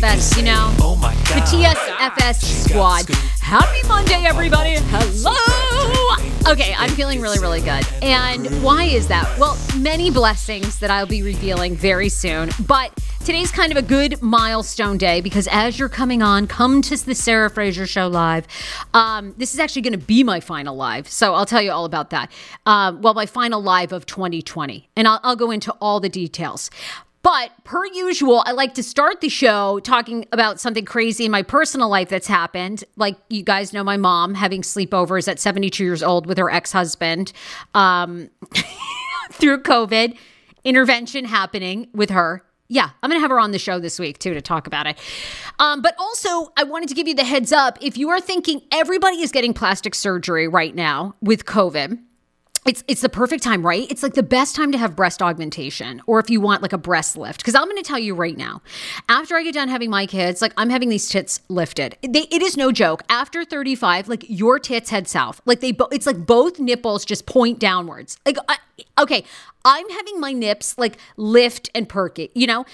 TSFS, you know, Oh my The god. TSFS squad. Happy Monday, everybody. Hello. Okay, I'm feeling really, really good. And why is that? Well, many blessings that I'll be revealing very soon. But today's kind of a good milestone day because as you're coming on, come to the Sarah Fraser Show live. Um, this is actually going to be my final live. So I'll tell you all about that. Um, well, my final live of 2020. And I'll, I'll go into all the details. But per usual, I like to start the show talking about something crazy in my personal life that's happened. Like you guys know, my mom having sleepovers at 72 years old with her ex husband um, through COVID, intervention happening with her. Yeah, I'm going to have her on the show this week too to talk about it. Um, but also, I wanted to give you the heads up if you are thinking everybody is getting plastic surgery right now with COVID it's it's the perfect time, right? It's like the best time to have breast augmentation or if you want like a breast lift. Cuz I'm going to tell you right now. After I get done having my kids, like I'm having these tits lifted. They, it is no joke. After 35, like your tits head south. Like they bo- it's like both nipples just point downwards. Like I, okay, I'm having my nips like lift and perk it, you know?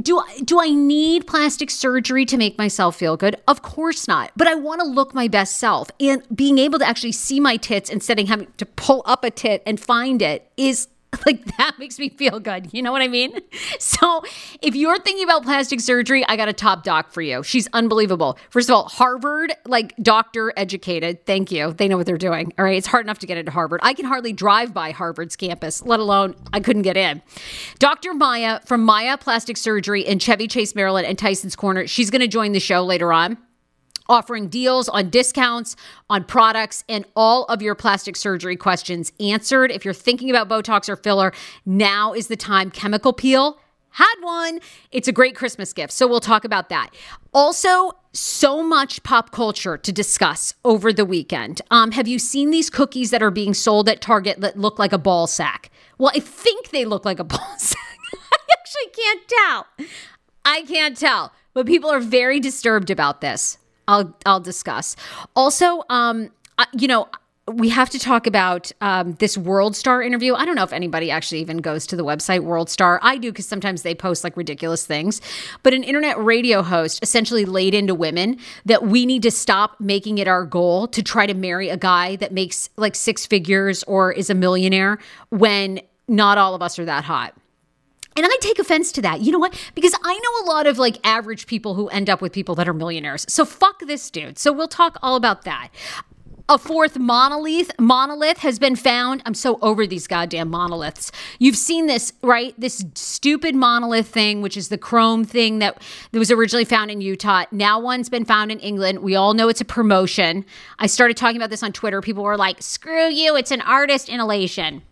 Do I, do I need plastic surgery to make myself feel good? Of course not. But I want to look my best self. And being able to actually see my tits instead of having to pull up a tit and find it is like that makes me feel good. You know what I mean? So, if you're thinking about plastic surgery, I got a top doc for you. She's unbelievable. First of all, Harvard, like doctor educated. Thank you. They know what they're doing. All right. It's hard enough to get into Harvard. I can hardly drive by Harvard's campus, let alone I couldn't get in. Dr. Maia from Maia Plastic Surgery in Chevy Chase, Maryland, and Tyson's Corner. She's going to join the show later on offering deals on discounts on products and all of your plastic surgery questions answered. If you're thinking about Botox or filler, now is the time. Chemical peel had one. It's a great Christmas gift. So we'll talk about that. Also, so much pop culture to discuss over the weekend. Um, have you seen these cookies that are being sold at Target that look like a ball sack? Well, I think they look like a ball sack. I actually can't tell. I can't tell, but people are very disturbed about this. I'll I'll discuss. Also, um, you know, we have to talk about um, this World Star interview. I don't know if anybody actually even goes to the website World Star. I do because sometimes they post like ridiculous things. But an internet radio host essentially laid into women that we need to stop making it our goal to try to marry a guy that makes like six figures or is a millionaire when not all of us are that hot. And I take offense to that. You know what? Because I know a lot of like average people who end up with people that are millionaires. So fuck this dude. So we'll talk all about that. A fourth monolith monolith has been found. I'm so over these goddamn monoliths. You've seen this, right? This stupid monolith thing, which is the chrome thing that, that was originally found in Utah. Now one's been found in England. We all know it's a promotion. I started talking about this on Twitter. People were like, "Screw you! It's an artist inhalation."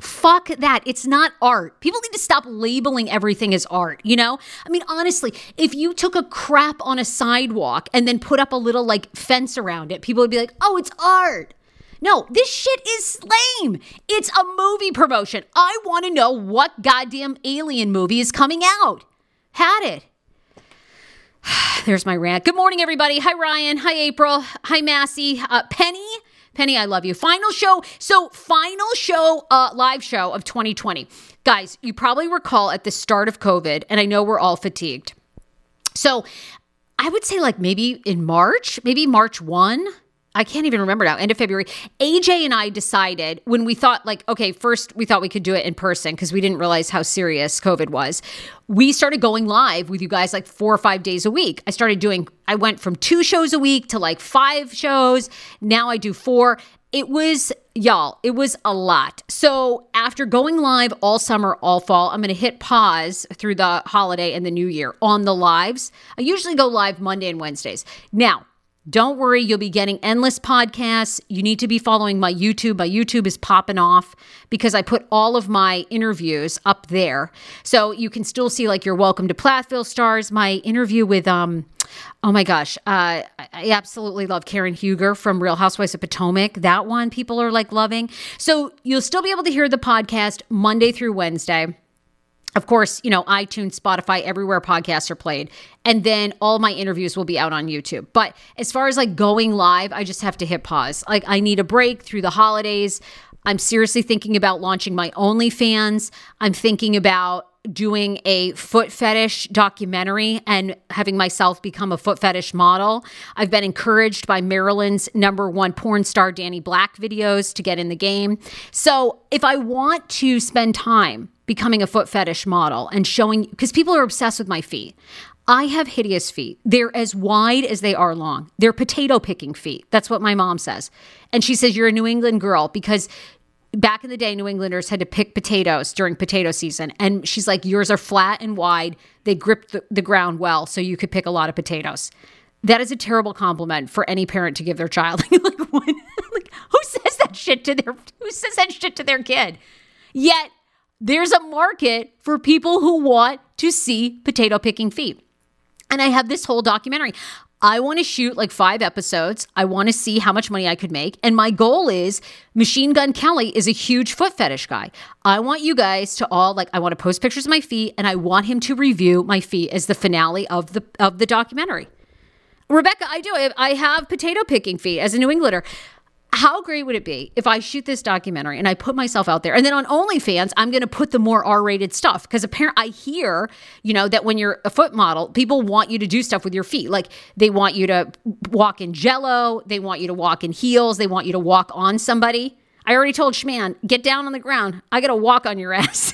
Fuck that. It's not art. People need to stop labeling everything as art, you know? I mean, honestly, if you took a crap on a sidewalk and then put up a little like fence around it, people would be like, oh, it's art. No, this shit is lame. It's a movie promotion. I want to know what goddamn alien movie is coming out. Had it. There's my rant. Good morning, everybody. Hi, Ryan. Hi, April. Hi, Massey. Uh, Penny Penny, I love you. Final show. So, final show, uh, live show of 2020. Guys, you probably recall at the start of COVID, and I know we're all fatigued. So, I would say like maybe in March, maybe March 1 I can't even remember now, end of February. AJ and I decided when we thought, like, okay, first we thought we could do it in person because we didn't realize how serious COVID was. We started going live with you guys like four or five days a week. I started doing, I went from two shows a week to like five shows. Now I do four. It was, y'all, it was a lot. So after going live all summer, all fall, I'm going to hit pause through the holiday and the new year on the lives. I usually go live Monday and Wednesdays. Now, don't worry, you'll be getting endless podcasts. You need to be following my YouTube. My YouTube is popping off because I put all of my interviews up there. So you can still see like your Welcome to Plathville stars, my interview with um oh my gosh, uh, I absolutely love Karen Huger from Real Housewives of Potomac. That one people are like loving. So you'll still be able to hear the podcast Monday through Wednesday of course, you know, iTunes, Spotify, everywhere podcasts are played. And then all my interviews will be out on YouTube. But as far as like going live, I just have to hit pause. Like, I need a break through the holidays. I'm seriously thinking about launching my OnlyFans. I'm thinking about doing a foot fetish documentary and having myself become a foot fetish model. I've been encouraged by Maryland's number one porn star, Danny Black, videos to get in the game. So if I want to spend time becoming a foot fetish model and showing, because people are obsessed with my feet. I have hideous feet. They're as wide as they are long. They're potato picking feet. That's what my mom says. And she says, You're a New England girl because back in the day, New Englanders had to pick potatoes during potato season. And she's like, yours are flat and wide. They grip the, the ground well, so you could pick a lot of potatoes. That is a terrible compliment for any parent to give their child. like, like, who says that shit to their who says that shit to their kid? Yet there's a market for people who want to see potato picking feet. And I have this whole documentary. I want to shoot like five episodes. I want to see how much money I could make. And my goal is Machine Gun Kelly is a huge foot fetish guy. I want you guys to all like I want to post pictures of my feet and I want him to review my feet as the finale of the of the documentary. Rebecca, I do. I have potato picking feet as a New Englander how great would it be if I shoot this documentary and I put myself out there and then on OnlyFans, I'm going to put the more R rated stuff because apparently I hear, you know, that when you're a foot model, people want you to do stuff with your feet. Like they want you to walk in jello, they want you to walk in heels, they want you to walk on somebody. I already told Schman, get down on the ground. I got to walk on your ass.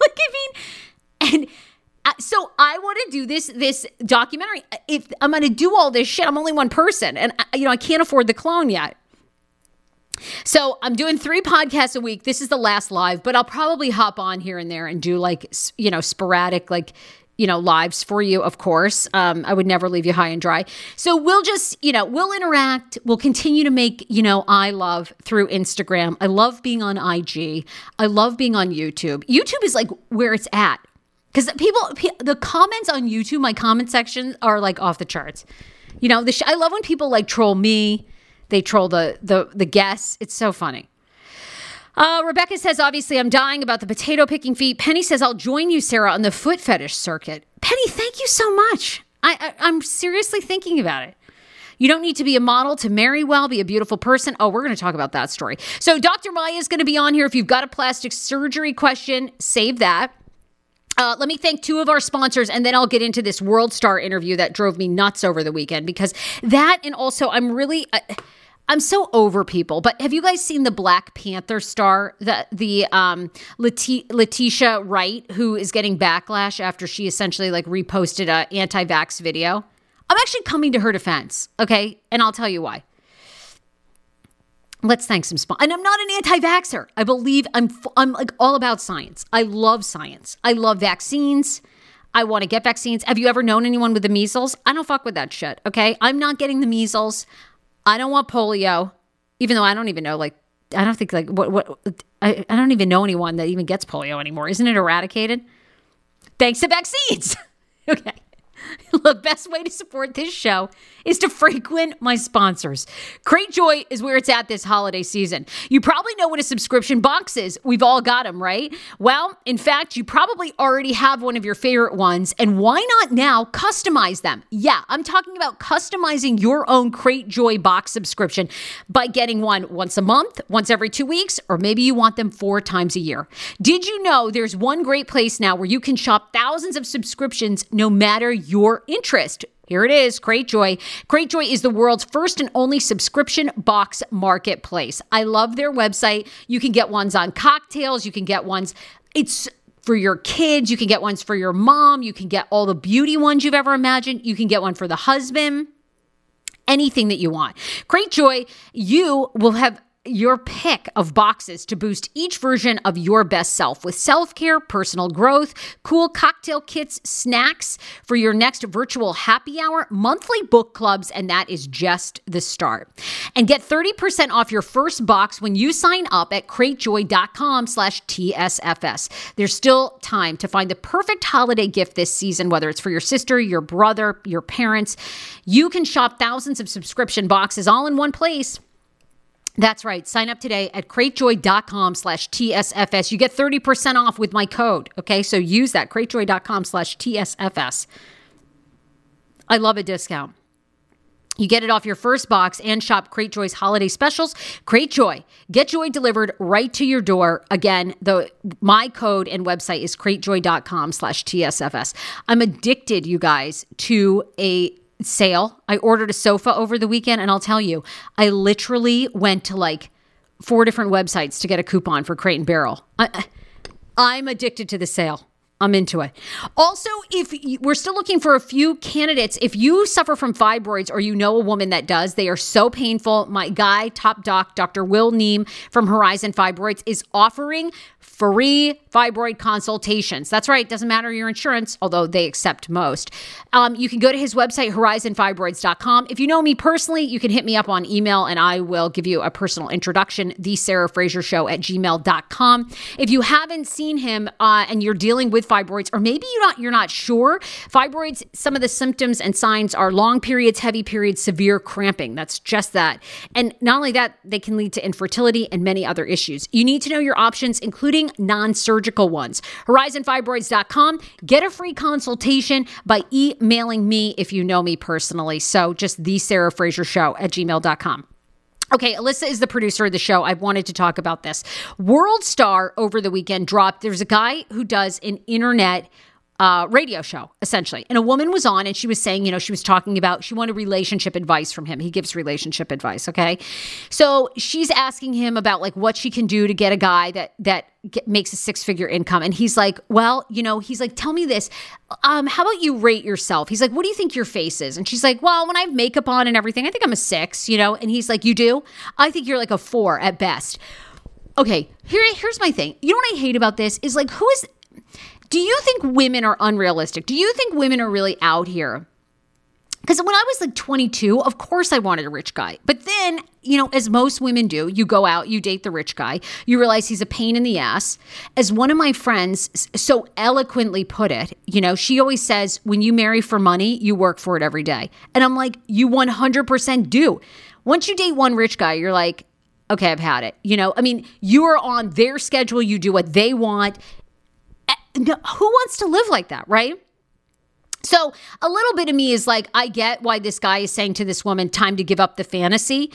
like, I mean, and uh, so I want to do this this documentary. If I'm going to do all this shit, I'm only one person, and uh, you know I can't afford the clone yet. So I'm doing three podcasts a week. This is the last live, but I'll probably hop on here and there and do like, you know, sporadic, like, you know, lives for you, of course. Um, I would never leave you high and dry. So we'll just, you know, we'll interact. We'll continue to make, you know, I love through Instagram. I love being on IG. I love being on YouTube. YouTube is like where it's at. Because people, the comments on YouTube, my comment section are like off the charts. You know, the sh- I love when people like troll me they troll the the the guests. It's so funny. Uh, Rebecca says, obviously, I'm dying about the potato picking feet. Penny says, I'll join you, Sarah, on the foot fetish circuit. Penny, thank you so much. I, I, I'm seriously thinking about it. You don't need to be a model to marry well, be a beautiful person. Oh, we're going to talk about that story. So, Dr. Maia is going to be on here. If you've got a plastic surgery question, save that. Uh, let me thank two of our sponsors, and then I'll get into this World Star interview that drove me nuts over the weekend because that, and also I'm really. Uh, I'm so over people, but have you guys seen the Black Panther star, the the um, Letitia Wright, who is getting backlash after she essentially like reposted a anti-vax video? I'm actually coming to her defense, okay, and I'll tell you why. Let's thank some sponsors. And I'm not an anti-vaxxer. I believe I'm I'm like all about science. I love science. I love vaccines. I want to get vaccines. Have you ever known anyone with the measles? I don't fuck with that shit. Okay, I'm not getting the measles. I don't want polio, even though I don't even know, like, I don't think, like, what, what, I, I don't even know anyone that even gets polio anymore. Isn't it eradicated? Thanks to vaccines. okay. Look, best way to support this show is to frequent my sponsors. Crate Joy is where it's at this holiday season. You probably know what a subscription box is. We've all got them, right? Well, in fact, you probably already have one of your favorite ones, and why not now customize them? Yeah, I'm talking about customizing your own Crate Joy box subscription by getting one once a month, once every two weeks, or maybe you want them four times a year. Did you know there's one great place now where you can shop thousands of subscriptions no matter your interest? Here it is, Cratejoy. Cratejoy is the world's first and only subscription box marketplace. I love their website. You can get ones on cocktails, you can get ones it's for your kids, you can get ones for your mom, you can get all the beauty ones you've ever imagined, you can get one for the husband anything that you want. Cratejoy, you will have your pick of boxes to boost each version of your best self with self care, personal growth, cool cocktail kits, snacks for your next virtual happy hour, monthly book clubs, and that is just the start. And get 30% off your first box when you sign up at cratejoy.com slash TSFS. There's still time to find the perfect holiday gift this season, whether it's for your sister, your brother, your parents. You can shop thousands of subscription boxes all in one place that's right. Sign up today at cratejoy.com slash TSFS. You get 30% off with my code. Okay. So use that cratejoy.com slash TSFS. I love a discount. You get it off your first box and shop Cratejoy's holiday specials. Cratejoy. Get joy delivered right to your door. Again, the my code and website is cratejoy.com slash TSFS. I'm addicted, you guys, to a sale. I ordered a sofa over the weekend, and I'll tell you, I literally went to like four different websites to get a coupon for Crate and Barrel. I, I'm addicted to the sale. I'm into it. Also, if you, we're still looking for a few candidates, if you suffer from fibroids or you know a woman that does, they are so painful. My guy, top doc, Dr. Will Neem from Horizon Fibroids, is offering free fibroid consultations. That's right. Doesn't matter your insurance, although they accept most. Um, you can go to his website, horizonfibroids.com. If you know me personally, you can hit me up on email and I will give you a personal introduction, the Sarah Fraser Show at gmail.com. If you haven't seen him uh, and you're dealing with fibroids, or maybe you're not, you're not sure, fibroids, some of the symptoms and signs are long periods, heavy periods, severe cramping. That's just that. And not only that, they can lead to infertility and many other issues. You need to know your options, including non surgical ones. HorizonFibroids.com. Get a free consultation by emailing me if you know me personally. So just the Sarah Fraser Show at gmail.com. Okay, Alyssa is the producer of the show. I wanted to talk about this. World Star over the weekend dropped. There's a guy who does an internet uh, radio show, essentially. And a woman was on and she was saying, you know, she was talking about, she wanted relationship advice from him. He gives relationship advice, okay? So she's asking him about like what she can do to get a guy that, that get, makes a six figure income. And he's like, well, you know, he's like, tell me this. Um, how about you rate yourself? He's like, what do you think your face is? And she's like, well, when I have makeup on and everything, I think I'm a six, you know? And he's like, you do? I think you're like a four at best. Okay, here, here's my thing. You know what I hate about this is like, who is do you think women are unrealistic? Do you think women are really out here? Because when I was like 22, of course I wanted a rich guy. But then, you know, as most women do, you go out, you date the rich guy, you realize he's a pain in the ass. As one of my friends so eloquently put it, you know, she always says, when you marry for money, you work for it every day. And I'm like, you 100% do. Once you date one rich guy, you're like, okay, I've had it. You know, I mean, you are on their schedule, you do what they want who wants to live like that, right? So a little bit of me is like, I get why this guy is saying to this woman, time to give up the fantasy.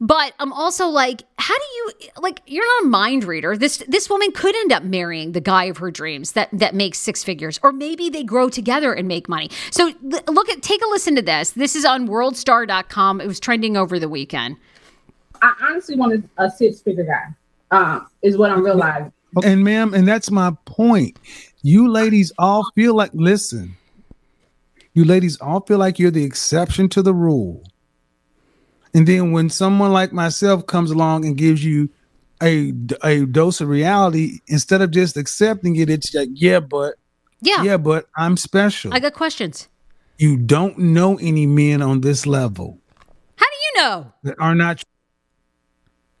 But I'm also like, how do you like you're not a mind reader. This this woman could end up marrying the guy of her dreams that that makes six figures or maybe they grow together and make money. So look at take a listen to this. This is on worldstar.com. It was trending over the weekend. I honestly want a, a six figure guy. Um, is what I'm realizing. And ma'am, and that's my point. You ladies all feel like listen. You ladies all feel like you're the exception to the rule. And then when someone like myself comes along and gives you a a dose of reality, instead of just accepting it, it's like, yeah, but yeah, yeah, but I'm special. I got questions. You don't know any men on this level. How do you know? That are not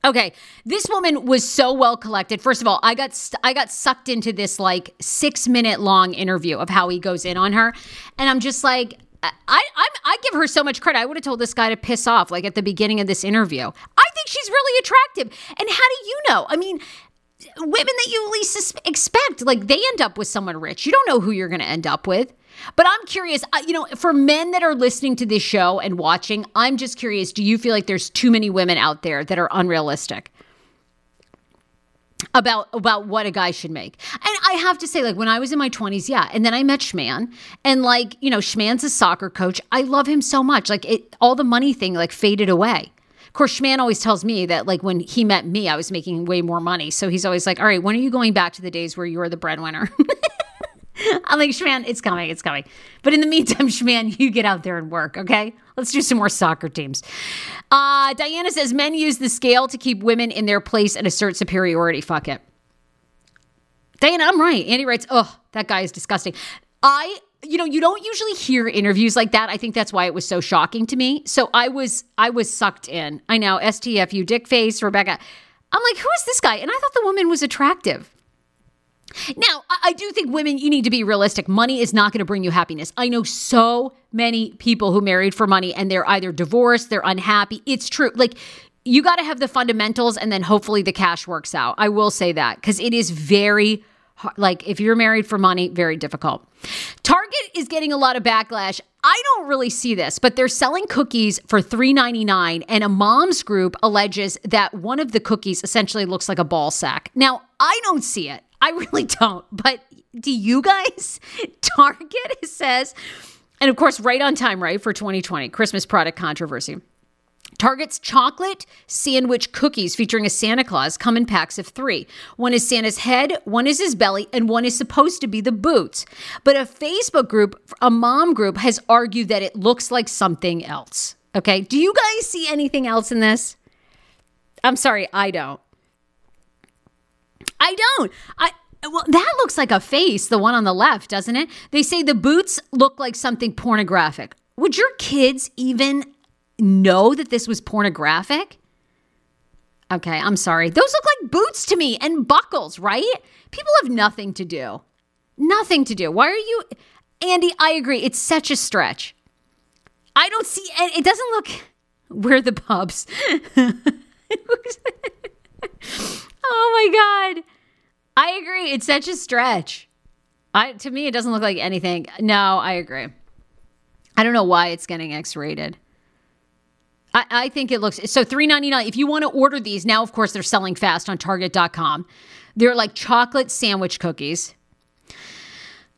Okay, this woman was so well collected. First of all, I got st- I got sucked into this like six minute long interview of how he goes in on her, and I'm just like, I, I I give her so much credit. I would have told this guy to piss off like at the beginning of this interview. I think she's really attractive. And how do you know? I mean, women that you least expect, like they end up with someone rich. You don't know who you're going to end up with. But I'm curious, uh, you know, for men that are listening to this show and watching, I'm just curious, do you feel like there's too many women out there that are unrealistic? about about what a guy should make. And I have to say, like when I was in my 20s, yeah. And then I met Schman. And like, you know, Schman's a soccer coach. I love him so much. Like it all the money thing like faded away. Of course, Schman always tells me that like when he met me, I was making way more money. So he's always like, All right, when are you going back to the days where you were the breadwinner? I'm like, Schman, it's coming, it's coming. But in the meantime, Schman, you get out there and work, okay? Let's do some more soccer teams. Uh, Diana says men use the scale to keep women in their place and assert superiority. Fuck it. Diana, I'm right. Andy writes, oh, that guy is disgusting. I you know you don't usually hear interviews like that i think that's why it was so shocking to me so i was i was sucked in i know stfu dick face rebecca i'm like who is this guy and i thought the woman was attractive now, I do think women, you need to be realistic. Money is not going to bring you happiness. I know so many people who married for money and they're either divorced, they're unhappy. It's true. Like, you got to have the fundamentals and then hopefully the cash works out. I will say that because it is very like if you're married for money, very difficult. Target is getting a lot of backlash. I don't really see this, but they're selling cookies for $3.99 and a mom's group alleges that one of the cookies essentially looks like a ball sack. Now, I don't see it. I really don't. But do you guys? Target says, and of course, right on time, right, for 2020, Christmas product controversy. Target's chocolate sandwich cookies featuring a Santa Claus come in packs of three. One is Santa's head, one is his belly, and one is supposed to be the boots. But a Facebook group, a mom group, has argued that it looks like something else. Okay. Do you guys see anything else in this? I'm sorry, I don't. I don't. I well, that looks like a face, the one on the left, doesn't it? They say the boots look like something pornographic. Would your kids even know that this was pornographic? Okay, I'm sorry. Those look like boots to me and buckles, right? People have nothing to do. Nothing to do. Why are you Andy, I agree. It's such a stretch. I don't see it doesn't look where the pubs. oh my god. I agree. It's such a stretch. I to me it doesn't look like anything. No, I agree. I don't know why it's getting X rated. I, I think it looks so three ninety nine. If you want to order these now, of course they're selling fast on Target.com. They're like chocolate sandwich cookies.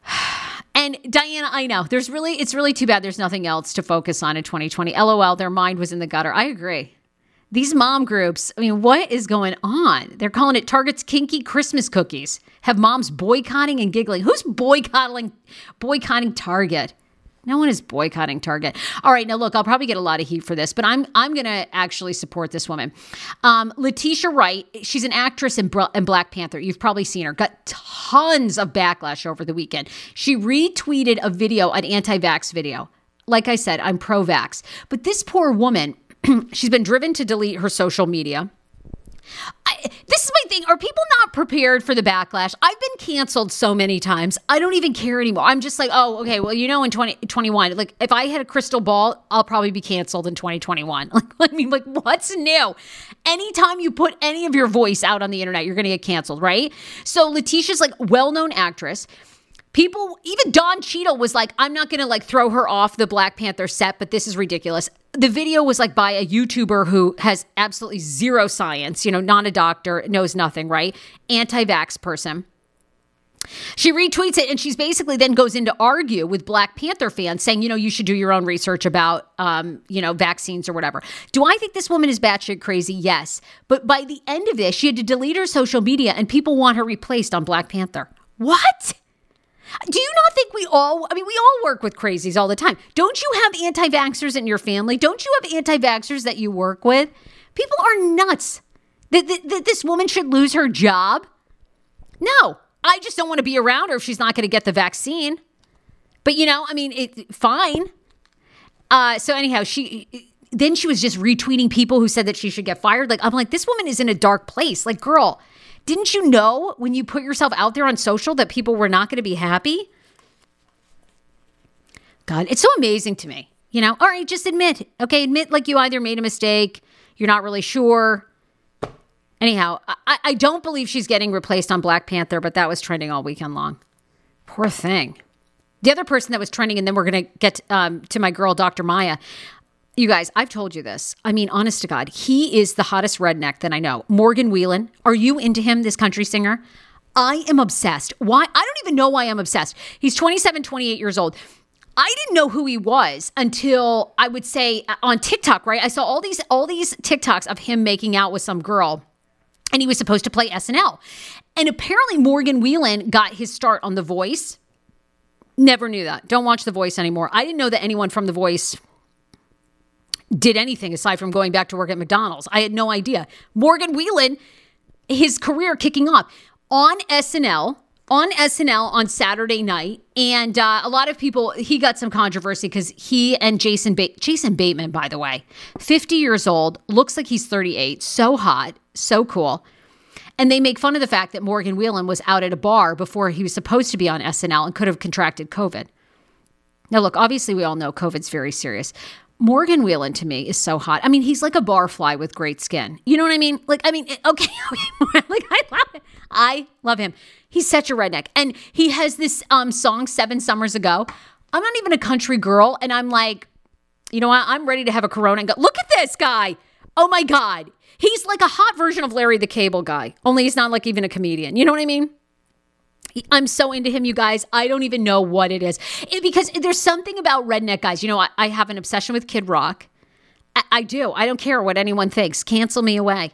And Diana, I know there's really it's really too bad there's nothing else to focus on in 2020. LOL, their mind was in the gutter. I agree. These mom groups, I mean, what is going on? They're calling it Target's kinky Christmas cookies. Have moms boycotting and giggling. Who's boycotting boycotting Target? No one is boycotting Target. All right, now look, I'll probably get a lot of heat for this, but I'm I'm gonna actually support this woman, um, Letitia Wright. She's an actress in, in Black Panther. You've probably seen her. Got tons of backlash over the weekend. She retweeted a video, an anti-vax video. Like I said, I'm pro-vax, but this poor woman she's been driven to delete her social media. I, this is my thing. Are people not prepared for the backlash? I've been canceled so many times. I don't even care anymore. I'm just like, oh, okay. Well, you know, in 2021, like if I had a crystal ball, I'll probably be canceled in 2021. Like, I mean, like, what's new? Anytime you put any of your voice out on the internet, you're going to get canceled, right? So Letitia's like well known actress People, even Don Cheadle was like, I'm not going to like throw her off the Black Panther set, but this is ridiculous. The video was like by a YouTuber who has absolutely zero science, you know, not a doctor, knows nothing, right? Anti vax person. She retweets it and she's basically then goes in to argue with Black Panther fans saying, you know, you should do your own research about, um, you know, vaccines or whatever. Do I think this woman is batshit crazy? Yes. But by the end of this, she had to delete her social media and people want her replaced on Black Panther. What? Do you not think we all, I mean, we all work with crazies all the time. Don't you have anti vaxxers in your family? Don't you have anti vaxxers that you work with? People are nuts. That, that, that this woman should lose her job? No, I just don't want to be around her if she's not going to get the vaccine. But, you know, I mean, it, fine. Uh, so, anyhow, she then she was just retweeting people who said that she should get fired. Like, I'm like, this woman is in a dark place. Like, girl, didn't you know when you put yourself out there on social that people were not going to be happy? God, it's so amazing to me. You know, all right, just admit. Okay, admit like you either made a mistake, you're not really sure. Anyhow, I, I don't believe she's getting replaced on Black Panther, but that was trending all weekend long. Poor thing. The other person that was trending, and then we're going to get um, to my girl, Dr. Maia. You guys, I've told you this. I mean, honest to God, he is the hottest redneck that I know. Morgan Wallen. Are you into him, this country singer? I am obsessed. Why? I don't even know why I'm obsessed. He's 27, 28 years old. I didn't know who he was until I would say uh, on TikTok, right? I saw all these all these TikToks of him making out with some girl and he was supposed to play SNL. And apparently Morgan Wallen got his start on The Voice. Never knew that. Don't watch The Voice anymore. I didn't know that anyone from The Voice did anything aside from going back to work at McDonald's. I had no idea. Morgan Wallen, his career kicking off on SNL, on SNL on Saturday night, and uh, a lot of people he got some controversy because he and Jason ba- Jason Bateman, by the way, fifty years old, looks like he's thirty eight, so hot, so cool. And they make fun of the fact that Morgan Wallen was out at a bar before he was supposed to be on SNL and could have contracted COVID. Now, look, obviously, we all know COVID's very serious. Morgan Wallen to me is so hot. I mean, he's like a barfly with great skin. You know what I mean? Like, I mean, okay, like I love it. I love him. He's such a redneck, and he has this um song seven summers ago. I'm not even a country girl, and I'm like, you know what? I'm ready to have a Corona and go. Look at this guy. Oh my god, he's like a hot version of Larry the Cable Guy. Only he's not like even a comedian. You know what I mean? I'm so into him, you guys. I don't even know what it is. It, because there's something about redneck guys. You know, I, I have an obsession with Kid Rock. I, I, do. I don't care what anyone thinks. Cancel me away.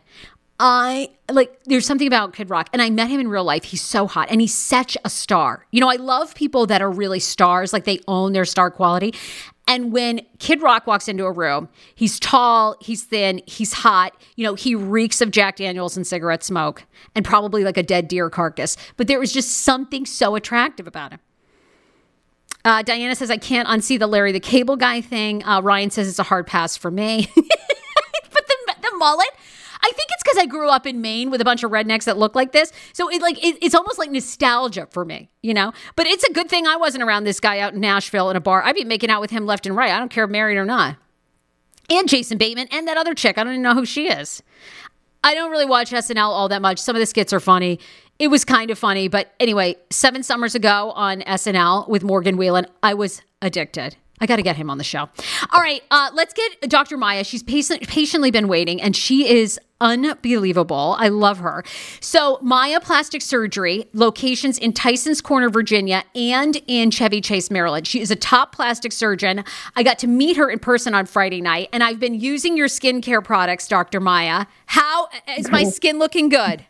I like, there's something about Kid Rock, and I met him in real life. He's so hot, and he's such a star. You know, I love people that are really stars, like they own their star quality. And when Kid Rock walks into a room, he's tall, he's thin, he's hot. You know, he reeks of Jack Daniels and cigarette smoke and probably like a dead deer carcass. But there was just something so attractive about him. Uh, Diana says, I can't unsee the Larry the Cable Guy thing. Uh, Ryan says it's a hard pass for me. but the, the mullet, I think it's because I grew up in Maine with a bunch of rednecks that look like this. So it like it, it's almost like nostalgia for me, you know. But it's a good thing I wasn't around this guy out in Nashville in a bar. I'd be making out with him left and right. I don't care if married or not. And Jason Bateman and that other chick. I don't even know who she is. I don't really watch SNL all that much. Some of the skits are funny. It was kind of funny, but anyway, seven summers ago on SNL with Morgan Wallen, I was addicted. I got to get him on the show. All right, uh, let's get Dr. Maia. She's patient, patiently been waiting, and she is unbelievable. I love her. So, Maia Plastic Surgery, locations in Tyson's Corner, Virginia, and in Chevy Chase, Maryland. She is a top plastic surgeon. I got to meet her in person on Friday night, and I've been using your skincare products, Dr. Maia. How is my skin looking good?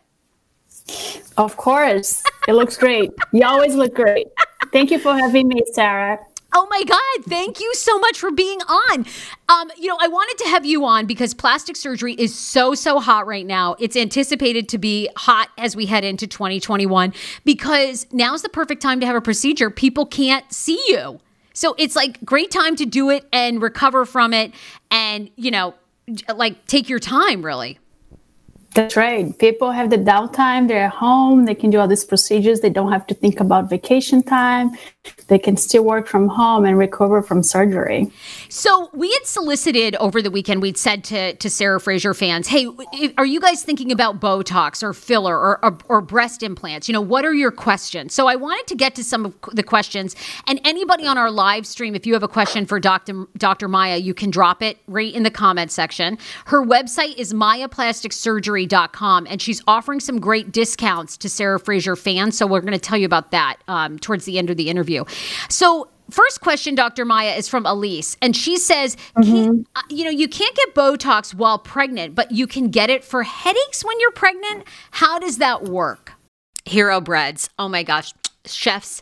Of course. It looks great. You always look great. Thank you for having me, Sarah. Oh my God. Thank you so much for being on. Um, you know, I wanted to have you on because plastic surgery is so, so hot right now. It's anticipated to be hot as we head into 2021 because now's the perfect time to have a procedure. People can't see you. So it's like great time to do it and recover from it and, you know, like take your time really. That's right. People have the downtime. They're at home. They can do all these procedures. They don't have to think about vacation time. They can still work from home and recover from surgery. So we had solicited over the weekend. We'd said to to Sarah Fraser fans, "Hey, are you guys thinking about Botox or filler or, or, or breast implants? You know, what are your questions?" So I wanted to get to some of the questions. And anybody on our live stream, if you have a question for Dr. Dr. Maia, you can drop it right in the comment section. Her website is maiaplasticsurgery.com, and she's offering some great discounts to Sarah Fraser fans. So we're going to tell you about that um, towards the end of the interview. So First question, Dr. Maia, is from Elise, and she says, mm-hmm. uh, "You know, you can't get Botox while pregnant, but you can get it for headaches when you're pregnant. How does that work?" Hero breads. Oh my gosh, chef's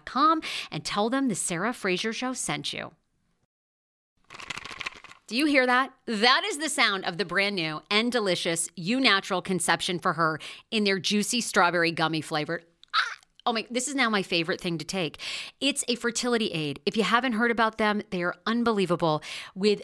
and tell them the Sarah Fraser Show sent you. Do you hear that? That is the sound of the brand new and delicious Eu Natural Conception for Her in their juicy strawberry gummy flavored. Ah! Oh my, this is now my favorite thing to take. It's a fertility aid. If you haven't heard about them, they are unbelievable with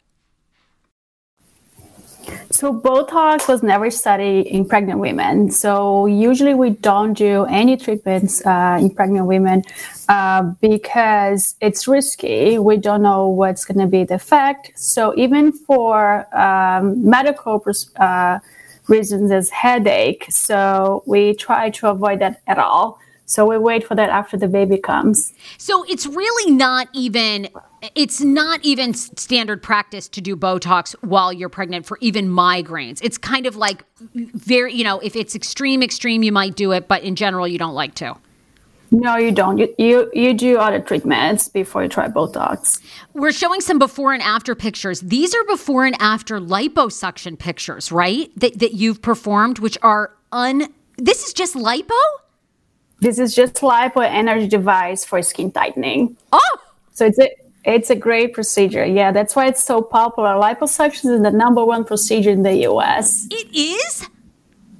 So Botox was never studied in pregnant women. So usually we don't do any treatments uh, in pregnant women uh, because it's risky. We don't know what's going to be the effect. So even for um, medical uh, reasons, as headache. So we try to avoid that at all. So we wait for that after the baby comes. So it's really not even it's not even standard practice to do Botox while you're pregnant for even migraines. It's kind of like mm, very, you know, if it's extreme, extreme, you might do it, but in general, you don't like to. No, you don't. You, you you do other treatments before you try Botox. We're showing some before and after pictures. These are before and after liposuction pictures, right? That that you've performed, which are un. This is just lipo. This is just lipo energy device for skin tightening. Oh, So it's a it's a great procedure. Yeah, that's why it's so popular. Liposuction is the number one procedure in the US. it is.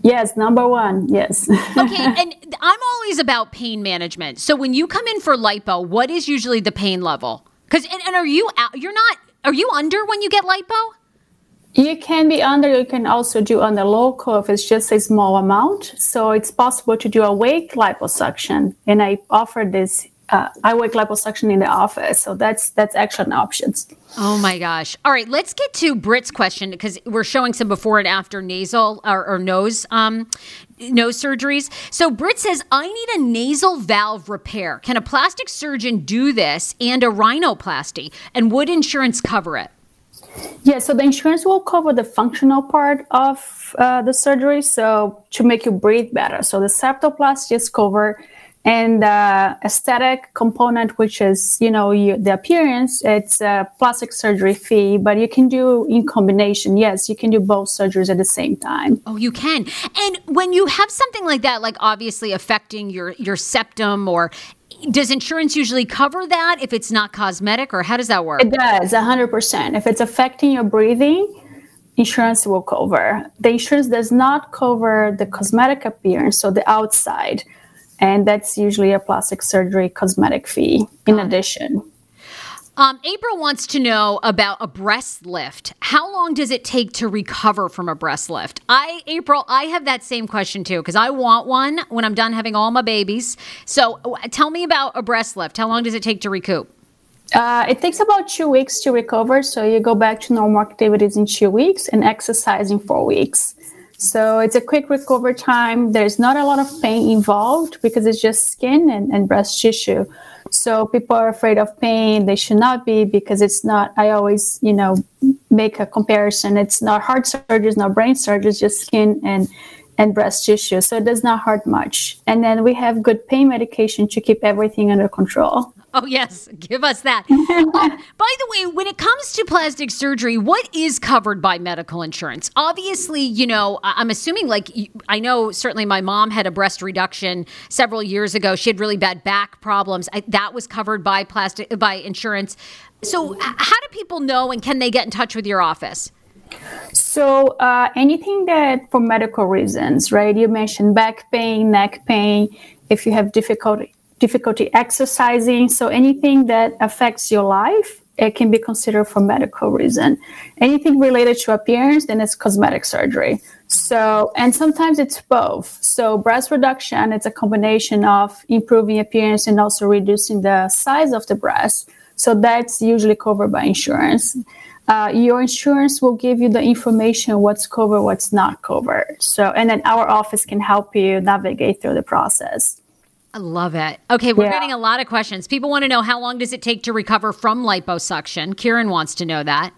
Yes, number one. Yes. Okay, and I'm always about pain management. So when you come in for lipo, what is usually the pain level? Because and, and are you out? You're not. Are you under when you get lipo? You can be under, you can also do under local if it's just a small amount. So it's possible to do awake liposuction. And I offer this uh, awake liposuction in the office. So that's that's actually an option. Oh my gosh! All right, let's get to Britt's question because we're showing some before and after nasal or, or nose um, nose surgeries. So Britt says, "I need a nasal valve repair. Can a plastic surgeon do this and a rhinoplasty? And would insurance cover it?" Yeah, so the insurance will cover the functional part of uh, the surgery, so to make you breathe better. So the septoplasty is covered, and the aesthetic component, which is you know you, the appearance, it's a plastic surgery fee, but you can do in combination. Yes, you can do both surgeries at the same time. Oh, you can. And when you have something like that, like obviously affecting your your septum, or does insurance usually cover that if it's not cosmetic, or how does that work? It does, 100%. If it's affecting your breathing, insurance will cover. The insurance does not cover the cosmetic appearance, so the outside. And that's usually a plastic surgery cosmetic fee in addition. Um, April wants to know about a breast lift. How long does it take to recover from a breast lift? I, April, I have that same question too because I want one when I'm done having all my babies. So tell me about a breast lift. How long does it take to recoup? Uh, it takes about two weeks to recover. So you go back to normal activities in two weeks and exercise in four weeks. So it's a quick recovery time. There's not a lot of pain involved because it's just skin and, and breast tissue. So people are afraid of pain. They should not be because it's not. I always, you know, make a comparison. It's not heart surgery, it's not brain surgery, it's just skin and and breast tissue. So it does not hurt much. And then we have good pain medication to keep everything under control. Oh, yes, give us that. Uh, by the way, when it comes to plastic surgery, what is covered by medical insurance? Obviously, you know, I'm assuming, like, I know certainly my mom had a breast reduction several years ago. She had really bad back problems. I, that was covered by plastic, by insurance. So, how do people know and can they get in touch with your office? So uh, anything that for medical reasons, right? You mentioned back pain, neck pain. If you have difficulty difficulty exercising, so anything that affects your life, it can be considered for medical reason. Anything related to appearance, then it's cosmetic surgery. So and sometimes it's both. So breast reduction, it's a combination of improving appearance and also reducing the size of the breast. So that's usually covered by insurance uh, your insurance will give you the information what's covered, what's not covered. So, and then our office can help you navigate through the process. I love it. Okay, we're Yeah. getting a lot of questions. People want to know how long does it take to recover from liposuction? Kieran wants to know that.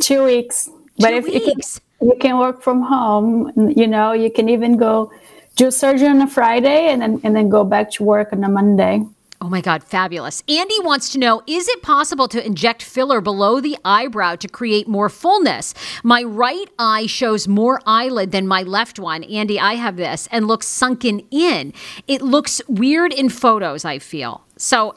Two weeks. But Two if you can, weeks. you can work from home, you know, you can even go do surgery on a Friday and then and then go back to work on a Monday. Oh my God, fabulous. Andy wants to know Is it possible to inject filler below the eyebrow to create more fullness? My right eye shows more eyelid than my left one. Andy, I have this and looks sunken in. It looks weird in photos, I feel. So,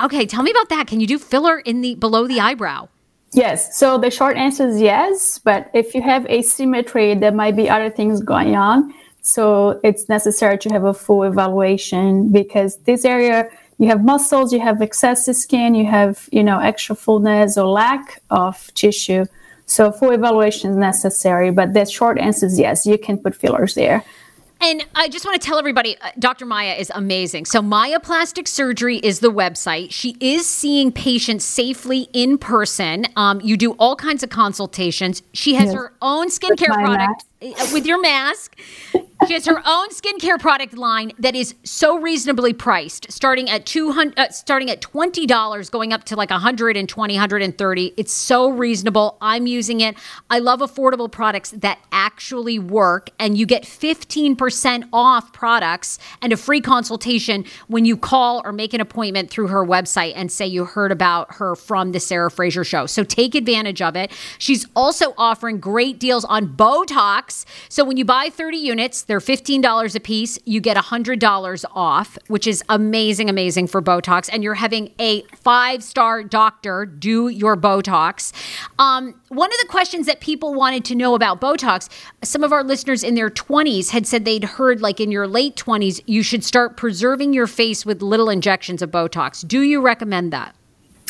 okay, tell me about that. Can you do filler in the below the eyebrow? Yes. So the short answer is yes. But if you have asymmetry, there might be other things going on. So it's necessary to have a full evaluation because this area you have muscles, you have excessive skin, you have you know extra fullness or lack of tissue. So full evaluation is necessary, but the short answer is yes, you can put fillers there. And I just want to tell everybody, uh, Dr. Maia is amazing. So Maia Plastic Surgery is the website. She is seeing patients safely in person. Um, you do all kinds of consultations. She has Yes. her own skincare product with your mask. She has her own skincare product line that is so reasonably priced, starting at two hundred, uh, starting at twenty dollars, going up to like 120 130 It's so reasonable. I'm using it. I love affordable products that actually work, and you get fifteen percent off products and a free consultation when you call or make an appointment through her website and say you heard about her from the Sarah Fraser Show. So take advantage of it. She's also offering great deals on Botox. So when you buy 30 units, they're $15 a piece. You get $100 off, which is amazing, amazing for Botox. And you're having a five star doctor do your Botox. Um, one of the questions that people wanted to know about Botox, some of our listeners in their 20s had said they'd heard, like in your late 20s, you should start preserving your face with little injections of Botox. Do you recommend that?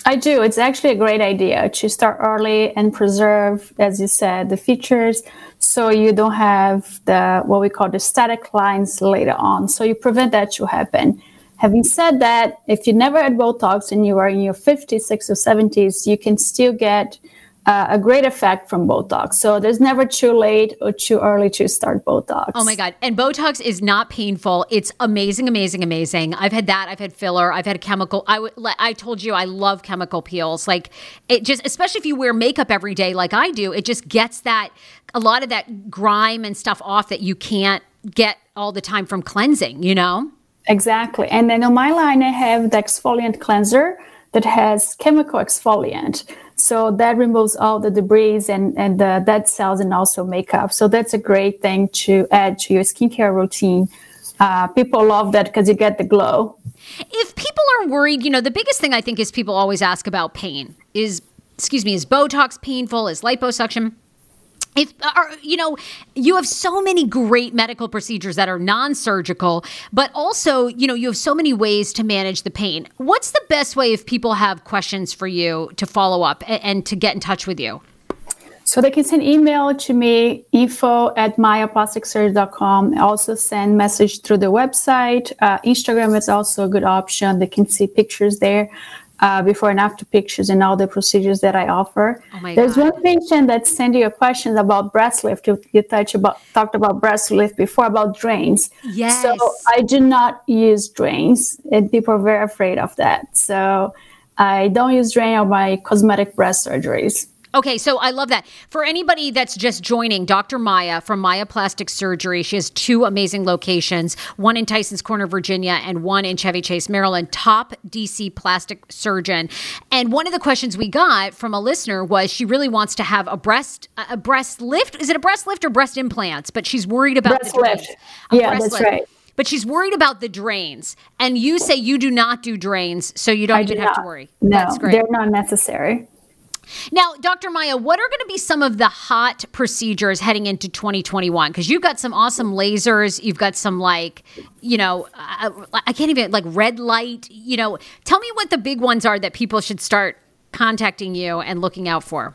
I do. It's actually a great idea to start early and preserve, as you said, the features so you don't have the what we call the static lines later on. So you prevent that to happen. Having said that, if you never had Botox and you are in your 50s, 60s, or 70s, you can still get uh, a great effect from Botox. So there's never too late or too early to start Botox. Oh my God. And Botox is not painful. It's amazing, amazing, amazing. I've had that. I've had filler. I've had a chemical. I, w- I told you, I love chemical peels. Like it just, especially if you wear makeup every day, like I do, it just gets that, a lot of that grime and stuff off that you can't get all the time from cleansing, you know? Exactly. And then on my line, I have the exfoliant cleanser that has chemical exfoliant. So that removes all the debris and, and the dead cells and also makeup. So that's a great thing to add to your skincare routine. Uh, people love that because you get the glow. If people are worried, you know, the biggest thing I think is people always ask about pain is, excuse me, is Botox painful? Is liposuction? If you know you have so many great medical procedures that are non-surgical but also you know you have so many ways to manage the pain what's the best way if people have questions for you to follow up and, and to get in touch with you So they can send email to me, info at maiaplasticsurgery.com. Also send message through the website. Uh, Instagram is also a good option. They can see pictures there, uh, before and after pictures and all the procedures that I offer. Oh There's God. one patient that sent you a question about breast lift. You, you about, talked about breast lift before about drains. Yes. So I do not use drains and people are very afraid of that. So I don't use drain on my cosmetic breast surgeries. Okay, so I love that. For anybody that's just joining, Dr. Maia from Maia Plastic Surgery, she has two amazing locations one in Tyson's Corner, Virginia, and one in Chevy Chase, Maryland. Top DC plastic surgeon. And one of the questions we got from a listener was she really wants to have a breast a breast lift. Is it a breast lift or breast implants? But she's worried about Breast the drains. lift. Yeah, breast that's lift. right. But she's worried about the drains. And you say you do not do drains, so you don't I even do have to worry. No, That's great. they're not necessary. Now, Dr. Maia, what are going to be some of the hot procedures heading into 2021? Because you've got some awesome lasers. You've got some, like, you know, uh, I can't even, like, red light. You know, tell me what the big ones are that people should start contacting you and looking out for.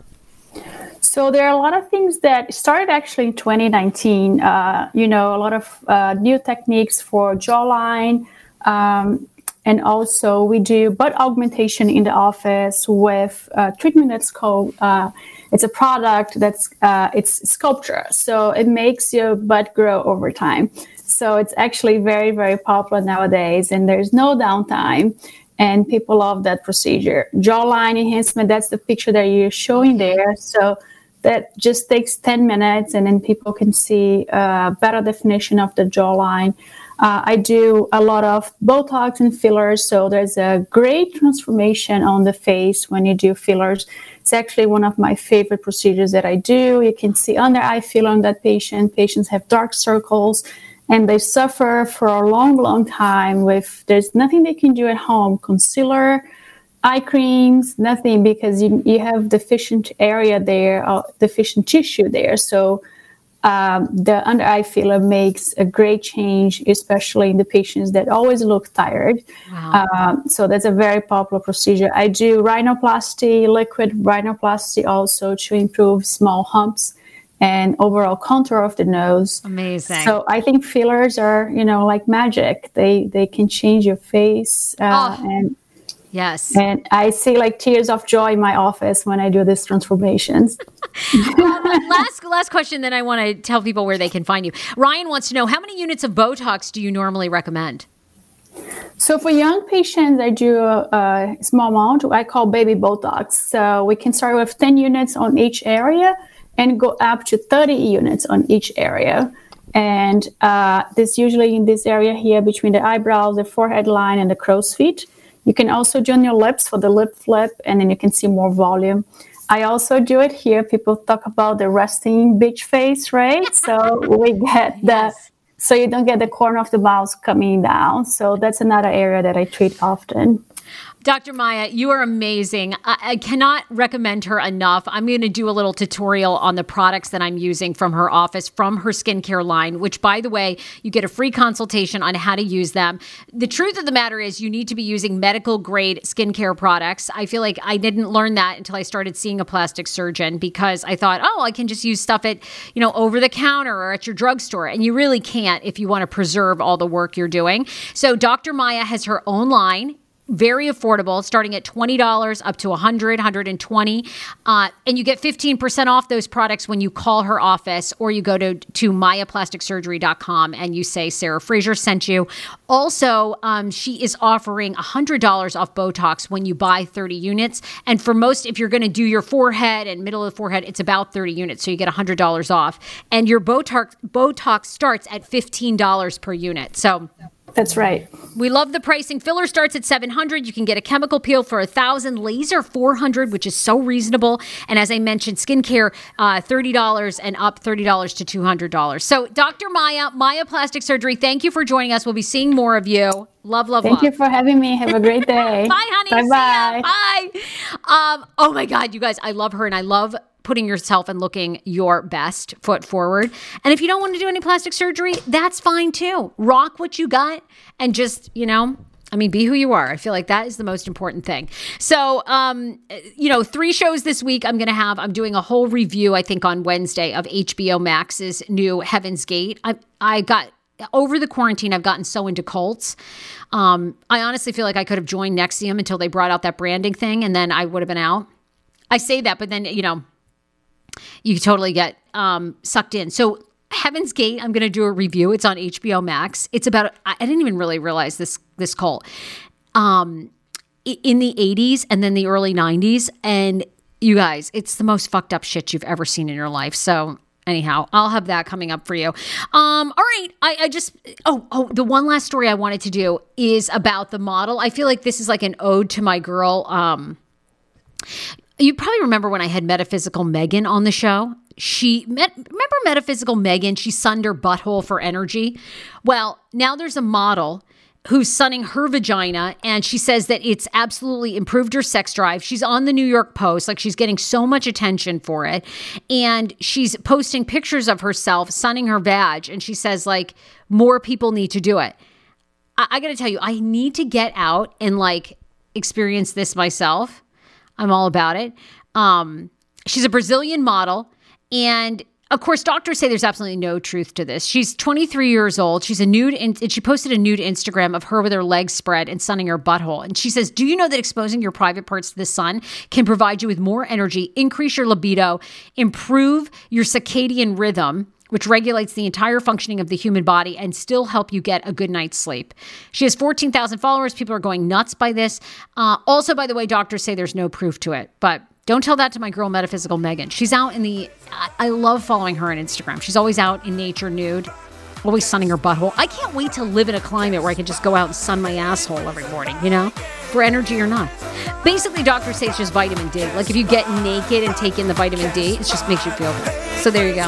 So there are a lot of things that started actually in 2019. Uh, you know, a lot of uh, new techniques for jawline, um, and also we do butt augmentation in the office with a treatment that's called. Uh, it's a product that's uh, it's Sculptra, so it makes your butt grow over time. So it's actually very very popular nowadays, and there's no downtime and people love that procedure. Jawline enhancement, that's the picture that you're showing there. So that just takes 10 minutes and then people can see a better definition of the jawline. Uh, I do a lot of Botox and fillers, so there's a great transformation on the face when you do fillers. It's actually one of my favorite procedures that I do. You can see under eye filler on that patient. Patients have dark circles and they suffer for a long, long time with there's nothing they can do at home. Concealer, eye creams, nothing because you, you have deficient area there, uh, deficient tissue there. So um, the under eye filler makes a great change, especially in the patients that always look tired. Wow. Um, so that's a very popular procedure. I do rhinoplasty, liquid rhinoplasty also to improve small humps and overall contour of the nose. Amazing. So I think fillers are, you know, like magic. They they can change your face, uh, Oh. and yes. and I see like tears of joy in my office when I do these transformations. last last question, then I want to tell people where they can find you. Ryan wants to know how many units of Botox do you normally recommend? So for young patients, I do a, a small amount. I call baby Botox. So we can start with 10 units on each area and go up to 30 units on each area. And uh, this usually in this area here between the eyebrows, the forehead line, and the crow's feet. You can also do on your lips for the lip flip, and then you can see more volume. I also do it here. People talk about the resting beach face, right? So we get the so you don't get the corner of the mouth coming down. So that's another area that I treat often. Dr. Maia, you are amazing. I, I cannot recommend her enough. I'm going to do a little tutorial on the products that I'm using from her office, from her skincare line, which, by the way, you get a free consultation on how to use them. The truth of the matter is, you need to be using medical grade skincare products. I feel like I didn't learn that until I started seeing a plastic surgeon because I thought, oh, I can just use stuff at, you know, over the counter or at your drugstore. And you really can't if you want to preserve all the work you're doing. So, Dr. Maia has her own line very affordable starting at $20 up to 100 120 uh, and you get 15% off those products when you call her office or you go to, to maiaplasticsurgery.com and you say sarah fraser sent you. Also um, she is offering $100 off botox when you buy 30 units. And for most if you're going to do your forehead and middle of the forehead it's about 30 units so you get $100 off. And your botox botox starts at $15 per unit. So That's right. we love the pricing. Filler starts at 700. You can get a chemical peel for a thousand, laser 400, which is so reasonable. And as I mentioned, skincare uh, $30 and up $30 to $200. So Dr. Maia, Maia Plastic Surgery, thank you for joining us. We'll be seeing more of you. Love, love, Thank love. you for having me. Have a great day. Bye, honey. Bye bye. Bye. Um, oh my God, you guys, I love her and I love putting yourself and looking your best foot forward. And if you don't want to do any plastic surgery, that's fine too. Rock what you got and just, you know, I mean, be who you are. I feel like that is the most important thing. So, um, you know, three shows this week I'm going to have. I'm doing a whole review, I think, on Wednesday of HBO Max's new Heaven's Gate. I, I got over the quarantine, I've gotten so into cults. Um, I honestly feel like I could have joined NXIVM until they brought out that branding thing, and then I would have been out. I say that, but then you know, you totally get um, sucked in. So Heaven's Gate, I'm going to do a review. It's on HBO Max. It's about I didn't even really realize this this cult. Um, in the 80s and then the early 90s, and you guys, it's the most fucked up shit you've ever seen in your life. So anyhow i'll have that coming up for you um all right I, I just oh oh the one last story i wanted to do is about the model i feel like this is like an ode to my girl um you probably remember when I had Metaphysical Megan on the show. She met, remember Metaphysical Megan? She sunned her butthole for energy. Well, now there's a model who's sunning her vagina, and she says that it's absolutely improved her sex drive. She's on the New York Post, like she's getting so much attention for it, and she's posting pictures of herself sunning her vag, and she says like more people need to do it. I, I got to tell you, I need to get out and like experience this myself. I'm all about it. Um, she's a Brazilian model. And of course, doctors say there's absolutely no truth to this. She's 23 years old. She's a nude, and she posted a nude Instagram of her with her legs spread and sunning her butthole. And she says, Do you know that exposing your private parts to the sun can provide you with more energy, increase your libido, improve your circadian rhythm? Which regulates the entire functioning of the human body and still help you get a good night's sleep. She has 14,000 followers. People are going nuts by this. Uh, also, by the way, doctors say there's no proof to it, but don't tell that to my girl, Metaphysical Megan. She's out in the, I, I love following her on Instagram. She's always out in nature nude, always sunning her butthole. I can't wait to live in a climate where I can just go out and sun my asshole every morning, you know, for energy or not. Basically, doctors say it's just vitamin D. Like if you get naked and take in the vitamin D, it just makes you feel good. So there you go.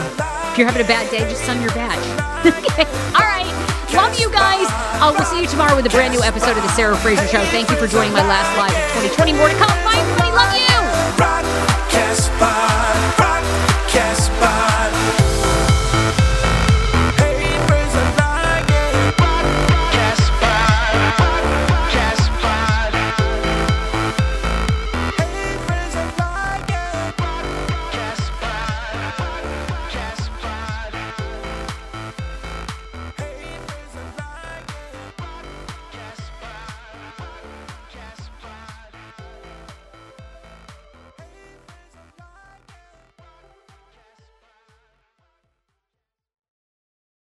If you're having a bad day, just sun your badge. okay. All right. Love you guys. Uh, we'll see you tomorrow with a brand new episode of The Sarah Fraser Show. Thank you for joining my last live of 2020. More to come. Bye, everybody. Love you.